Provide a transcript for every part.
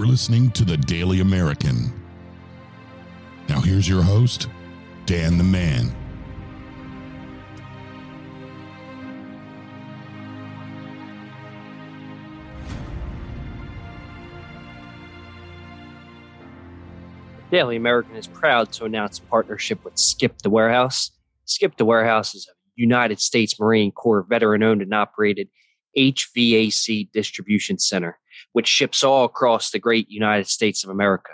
You're listening to the Daily American. Now, here's your host, Dan the Man. The Daily American is proud to announce a partnership with Skip the Warehouse. Skip the Warehouse is a United States Marine Corps veteran owned and operated HVAC distribution center, which ships all across the great United States of America.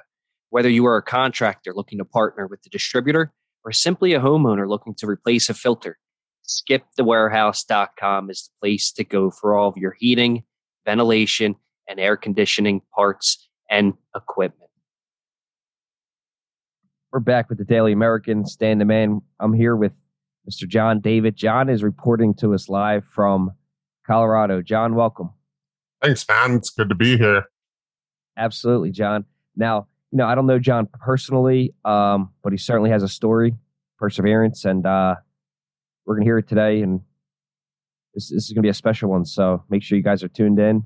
Whether you are a contractor looking to partner with the distributor or simply a homeowner looking to replace a filter, skipthewarehouse.com is the place to go for all of your heating, ventilation, and air conditioning parts and equipment. We're back with the Daily American, Stand the Man. I'm here with Mr. Jon David. Jon is reporting to us live from Colorado. Jon, welcome. Thanks, man. It's good to be here. Absolutely, Jon. Now, you know, I don't know Jon personally, um, but he certainly has a story, perseverance, and uh, we're going to hear it today. And this, this is going to be a special one. So make sure you guys are tuned in,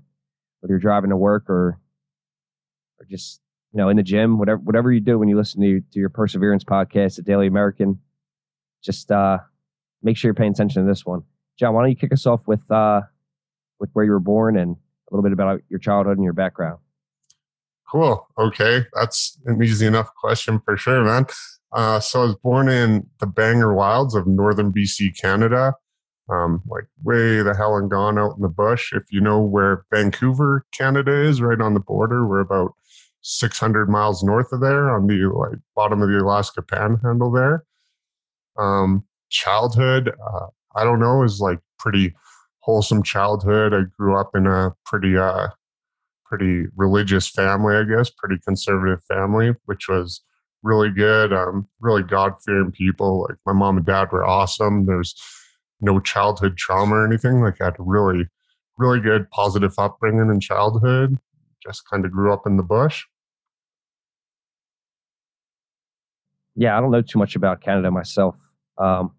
whether you're driving to work or or just you know, in the gym, whatever whatever you do when you listen to, to your Perseverance podcast, the Daily American, just uh, make sure you're paying attention to this one. Jon, why don't you kick us off with uh, with where you were born and a little bit about your childhood and your background? Cool. Okay, that's an easy enough question for sure, man. Uh, so I was born in the Bangor Wilds of northern BC, Canada. Um, like way the hell and gone out in the bush. If you know where Vancouver, Canada is, right on the border, we're about 600 miles north of there on the like bottom of the Alaska Panhandle there. Um, childhood, uh, I don't know, is like pretty wholesome childhood. I grew up in a pretty uh, pretty religious family, I guess, pretty conservative family, which was really good. Um, really God fearing people. Like my mom and dad were awesome. There's no childhood trauma or anything. Like I had really, really good positive upbringing in childhood. Just kind of grew up in the bush. yeah, I don't know too much about Canada myself. Um,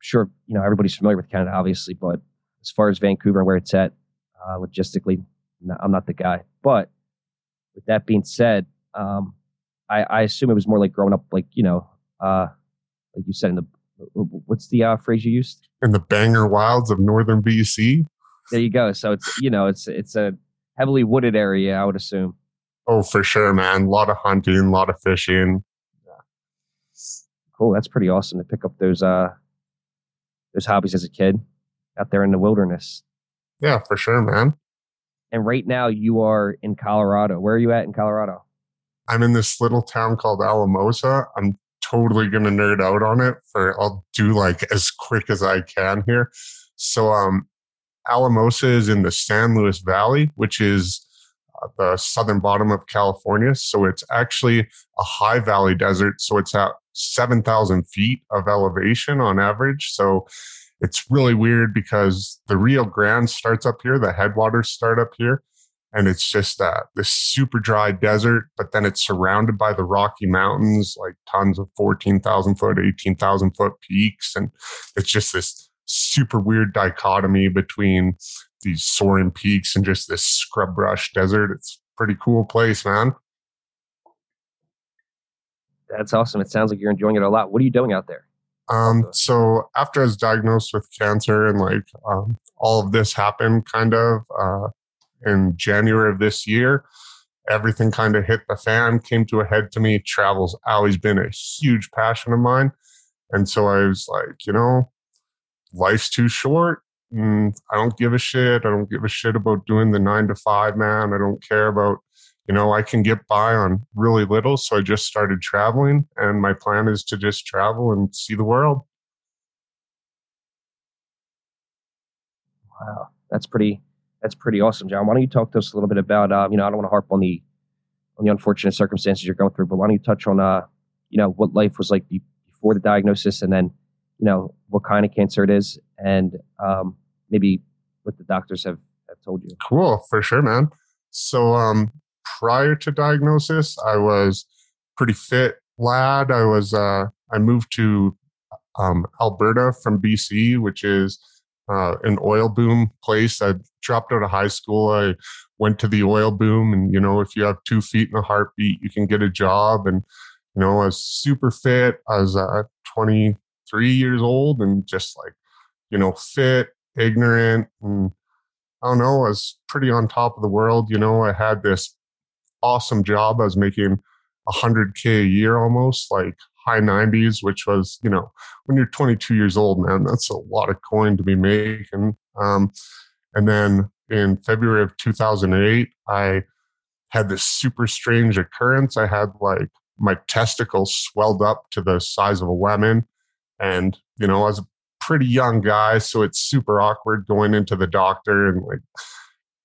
sure, you know everybody's familiar with Canada, obviously, but as far as Vancouver and where it's at, uh, logistically, no, I'm not the guy. But with that being said, um, I, I, assume it was more like growing up, like you know, uh, like you said in the what's the uh, phrase you used in the banger wilds of northern BC. There you go. So it's you know it's it's a heavily wooded area, I would assume. Oh, for sure, man. A lot of hunting, a lot of fishing cool. That's pretty awesome to pick up those uh those hobbies as a kid out there in the wilderness. Yeah, for sure, man. And right now you are in Colorado. Where are you at in Colorado? I'm in this little town called Alamosa. I'm totally gonna nerd out on it for I'll do like as quick as I can here. So um Alamosa is in the San Luis Valley, which is uh, the southern bottom of California. So it's actually a high valley desert. So it's at 7,000 feet of elevation on average. So it's really weird because the Rio Grande starts up here, the headwaters start up here, and it's just uh, this super dry desert, but then it's surrounded by the Rocky Mountains, like tons of 14,000 foot, 18,000 foot peaks. And it's just this super weird dichotomy between these soaring peaks and just this scrub brush desert. It's pretty cool place, man. That's awesome. It sounds like you're enjoying it a lot. What are you doing out there? Um, so after I was diagnosed with cancer and like um, all of this happened kind of uh, in January of this year, everything kind of hit the fan, came to a head to me. Travel's always been a huge passion of mine. And so I was like, you know, life's too short. And I don't give a shit. I don't give a shit about doing the nine to five, man. I don't care about you know, I can get by on really little. So I just started traveling, and my plan is to just travel and see the world. Wow, that's pretty. That's pretty awesome, Jon. Why don't you talk to us a little bit about? Um, you know, I don't want to harp on the on the unfortunate circumstances you're going through, but why don't you touch on, uh, you know, what life was like before the diagnosis, and then, you know, what kind of cancer it is, and um, maybe what the doctors have, have told you. Cool, for sure, man. So, um, prior to diagnosis, I was pretty fit lad. I was uh, I moved to um, Alberta from BC, which is uh, an oil boom place. I dropped out of high school. I went to the oil boom, and you know, if you have two feet and a heartbeat, you can get a job. And you know, I was super fit. I was uh, 23 years old and just like, you know, fit, ignorant, and I don't know. I was pretty on top of the world. You know, I had this awesome job. I was making 100k a year almost, like high 90s, which was, you know, when you're 22 years old, man, that's a lot of coin to be making. Um, and then in February of 2008, I had this super strange occurrence. I had like my testicles swelled up to the size of a lemon. And, you know, I was a pretty young guy, so it's super awkward going into the doctor and like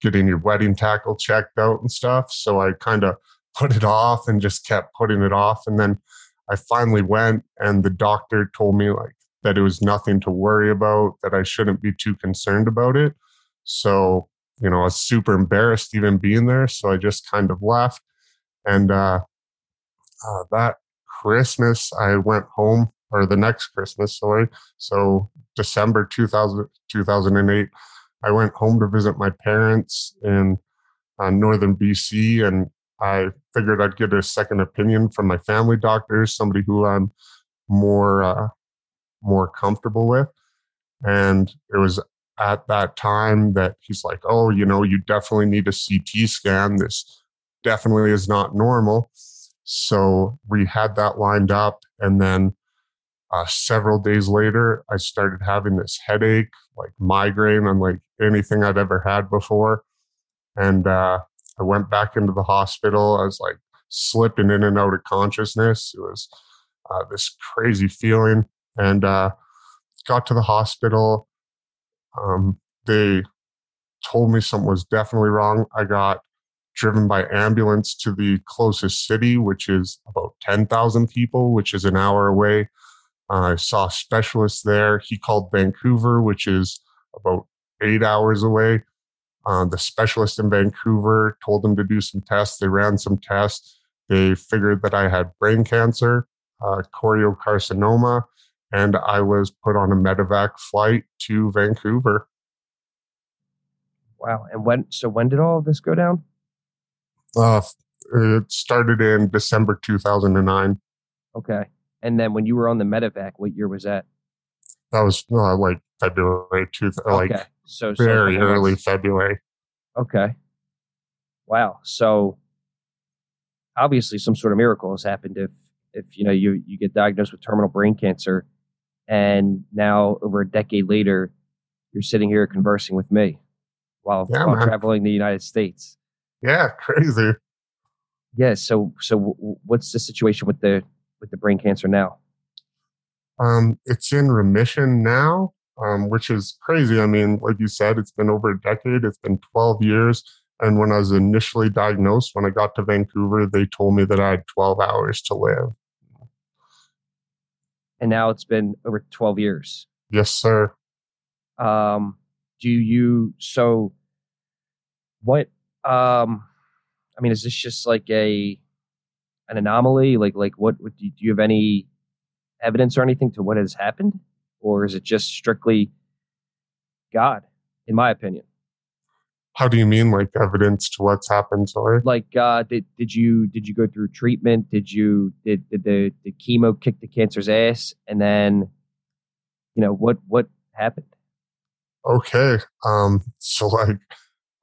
getting your wedding tackle checked out and stuff. So I kind of put it off and just kept putting it off. And then I finally went, and the doctor told me like that it was nothing to worry about, that I shouldn't be too concerned about it. So, you know, I was super embarrassed even being there. So I just kind of left. And uh, uh, that Christmas, I went home, or the next Christmas, sorry. So December 2000, 2008, I went home to visit my parents in uh, northern BC, and I figured I'd get a second opinion from my family doctor, somebody who I'm more uh, more comfortable with. And it was at that time that he's like, "Oh, you know, you definitely need a CT scan. This definitely is not normal." So we had that lined up, and then uh, several days later, I started having this headache, like migraine, unlike anything I'd ever had before. And uh, I went back into the hospital. I was like slipping in and out of consciousness. It was uh, this crazy feeling. And uh, got to the hospital. Um, they told me something was definitely wrong. I got driven by ambulance to the closest city, which is about 10,000 people, which is an hour away. I saw a specialist there. He called Vancouver, which is about eight hours away. Uh, the specialist in Vancouver told them to do some tests. They ran some tests. They figured that I had brain cancer, uh, choriocarcinoma, and I was put on a medevac flight to Vancouver. Wow. And when, so when did all of this go down? Uh, it started in December 2009. Okay. And then when you were on the medevac, what year was that? That was uh, like February, two, like okay. So very so early February. Okay. Wow. So obviously some sort of miracle has happened if if you know you you get diagnosed with terminal brain cancer and now over a decade later you're sitting here conversing with me while, Yeah, while traveling the United States. Yeah, crazy. Yeah, so so what's the situation with the with the brain cancer now? Um, it's in remission now, um, which is crazy. I mean, like you said, it's been over a decade. It's been 12 years. And when I was initially diagnosed, when I got to Vancouver, they told me that I had 12 hours to live. And now it's been over 12 years. Yes, sir. um do you so what um i mean is this just like a an anomaly like like what, what do you- have any evidence or anything to what has happened or is it just strictly god in my opinion How do you mean, like evidence to what's happened? Sorry. like uh did, did you did you go through treatment did you did did the did chemo kick the cancer's ass and then you know what what happened Okay. Um, so like,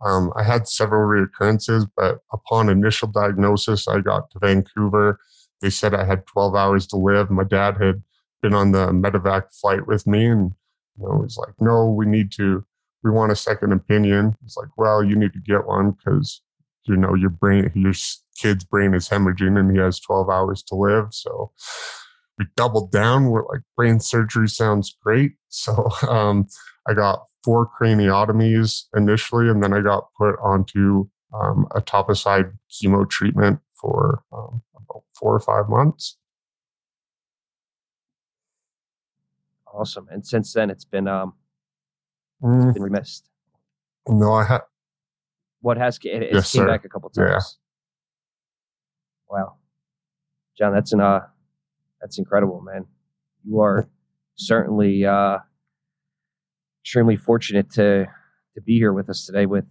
um, I had several reoccurrences, but upon initial diagnosis, I got to Vancouver. They said I had 12 hours to live. My dad had been on the medevac flight with me, and you know, he's like, "No, we need to. We want a second opinion." It's like, "Well, you need to get one because you know your brain, your kid's brain is hemorrhaging, and he has 12 hours to live." So we doubled down. We're like, brain surgery sounds great. So um, I got four craniotomies initially, and then I got put onto um, etoposide chemo treatment for um, about four or five months. awesome and since then it's been um Mm, been remissed no, I had what has it, it's Yes, came sir. back a couple Yeah. times. Wow, Jon, that's an uh, that's incredible, man. You are certainly uh, extremely fortunate to to be here with us today with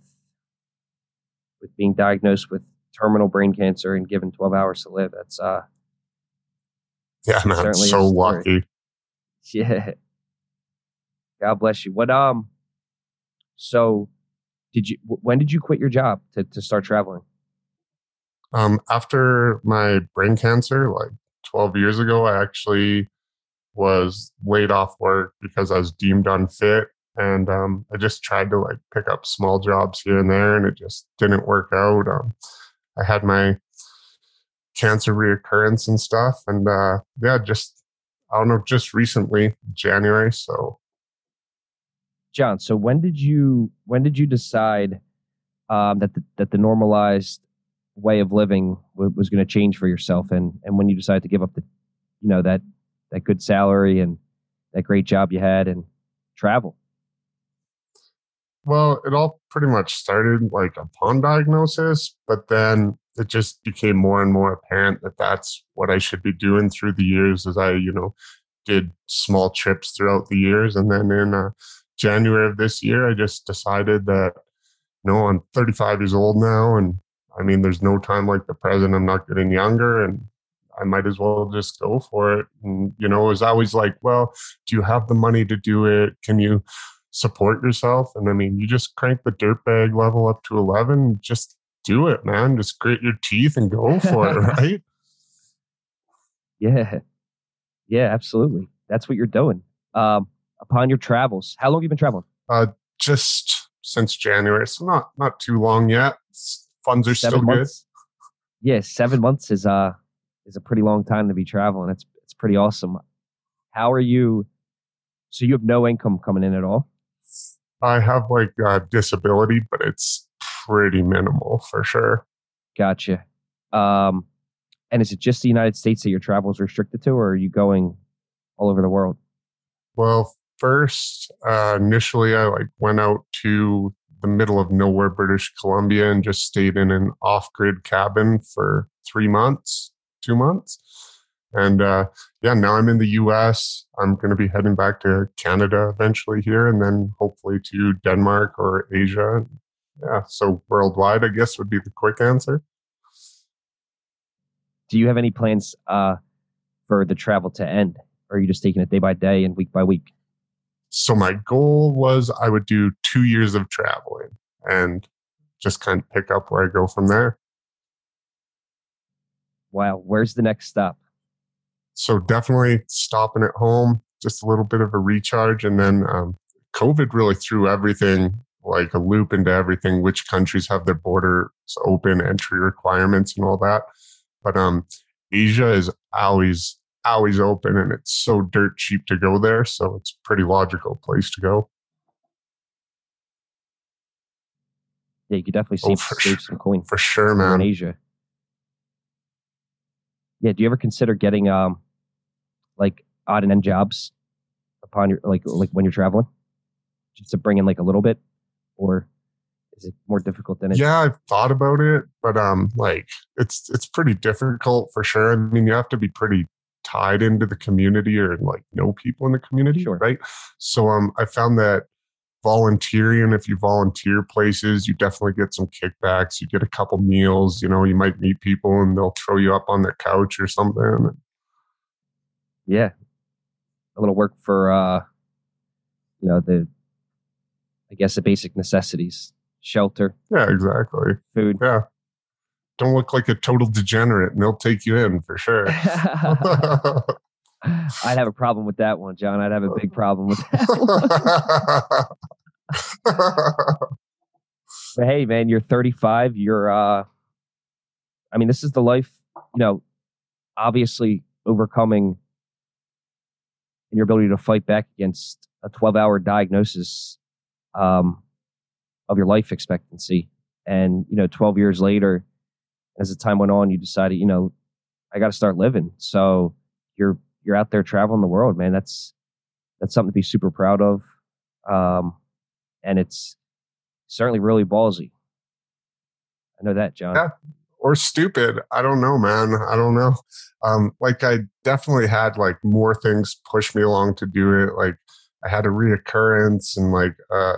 with being diagnosed with terminal brain cancer and given 12 hours to live. That's uh yeah, man, so lucky. yeah. God bless you. What um so did you when did you quit your job to to start traveling? Um, after my brain cancer, like 12 years ago, I actually was laid off work because I was deemed unfit. And um, I just tried to like pick up small jobs here and there, and it just didn't work out. Um, I had my cancer reoccurrence and stuff, and uh, yeah, just I don't know, just recently, January. So Jon, so when did you when did you decide um, that the, that the normalized way of living was going to change for yourself, and and when you decided to give up the you know that that good salary and that great job you had and travel? Well, it all pretty much started like upon diagnosis, but then it just became more and more apparent that that's what I should be doing through the years as I, you know, did small trips throughout the years. And then in uh, January of this year, I just decided that, you know, I'm 35 years old now. And I mean, there's no time like the present. I'm not getting younger. And I might as well just go for it. And, you know, it was always like, well, do you have the money to do it? Can you support yourself? And I mean, you just crank the dirt bag level up to 11, just do it, man. Just grit your teeth and go for it, right? Yeah, yeah, absolutely. That's what you're doing. Um, upon your travels, how long have you been traveling? Uh, just since January, so not not too long yet. Funds are still good. months. Yeah, seven months is uh is a pretty long time to be traveling. It's it's pretty awesome. How are you? So you have no income coming in at all. I have like uh, disability, but it's pretty minimal for sure. Gotcha. Um, and is it just the United States that your travel is restricted to, or are you going all over the world? Well, first, uh, initially, I like went out to the middle of nowhere, British Columbia, and just stayed in an off-grid cabin for three months, two months, and uh, yeah, now I'm in the U.S. I'm going to be heading back to Canada eventually here, and then hopefully to Denmark or Asia. Yeah, so worldwide, I guess would be the quick answer. Do you have any plans uh, for the travel to end, or are you just taking it day by day and week by week? So my goal was I would do two years of traveling and just kind of pick up where I go from there. Wow, where's the next stop? So definitely stopping at home, just a little bit of a recharge, and then um, COVID really threw everything like a loop into everything. Which countries have their borders open, entry requirements, and all that. But um, Asia is always always open, and it's so dirt cheap to go there. So it's a pretty logical place to go. Yeah, you could definitely Oh, save, for save sure. some coin For sure, in man. Asia. Yeah, do you ever consider getting um like odd and end jobs upon your like like when you're traveling, just to bring in like a little bit, or is it more difficult than it? Yeah, I've thought about it, but um, like it's it's pretty difficult for sure. I mean, you have to be pretty tied into the community or like know people in the community, Sure. right? So um, I found that volunteering, if you volunteer places, you definitely get some kickbacks. You get a couple meals. You know, you might meet people and they'll throw you up on their couch or something. Yeah, a little work for uh, you know the, I guess the basic necessities: shelter, Yeah, exactly. food. Yeah. Don't look like a total degenerate, and they'll take you in for sure. I'd have a problem with that one, Jon. I'd have a big problem with that. one. But hey, man, you're 35. You're, uh, I mean, this is the life, you know, obviously overcoming and your ability to fight back against a 12 hour diagnosis um, of your life expectancy. And, you know, 12 years later, as the time went on, you decided, you know, I got to start living. So you're, you're out there traveling the world, man. That's, that's something to be super proud of. Um, and it's, certainly really ballsy. I know that, Jon. Yeah. or stupid. I don't know, man. I don't know. Um, like I definitely had like more things push me along to do it. Like I had a reoccurrence and like uh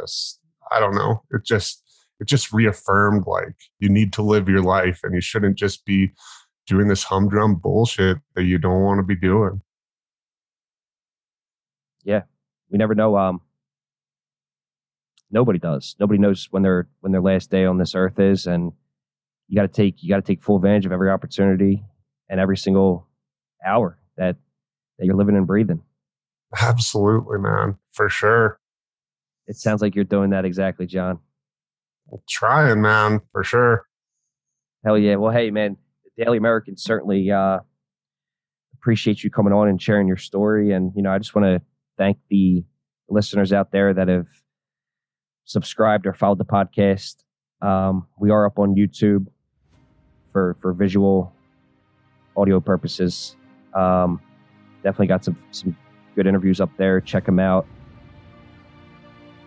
I don't know. It just it just reaffirmed like you need to live your life and you shouldn't just be doing this humdrum bullshit that you don't want to be doing. Yeah. We never know um nobody does. Nobody knows when their when their last day on this earth is and you got to take you got to take full advantage of every opportunity and every single hour that that you're living and breathing. Absolutely, man. For sure. It sounds like you're doing that exactly, Jon. trying, man, for sure. Hell yeah. Well, hey, man, the Daily American certainly uh, appreciate you coming on and sharing your story. And, you know, I just want to thank the listeners out there that have subscribed or followed the podcast. Um, we are up on YouTube for, for visual audio purposes. Um, definitely got some, some good interviews up there. Check them out.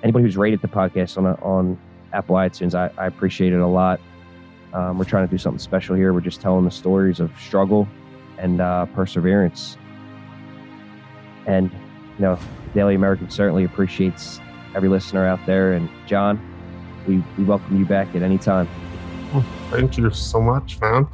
Anybody who's rated the podcast on, on Apple iTunes, I, I appreciate it a lot. Um, we're trying to do something special here. We're just telling the stories of struggle and uh, perseverance. And, you know, Daily American certainly appreciates every listener out there. And, Jon, we, we welcome you back at any time. Thank you so much, man.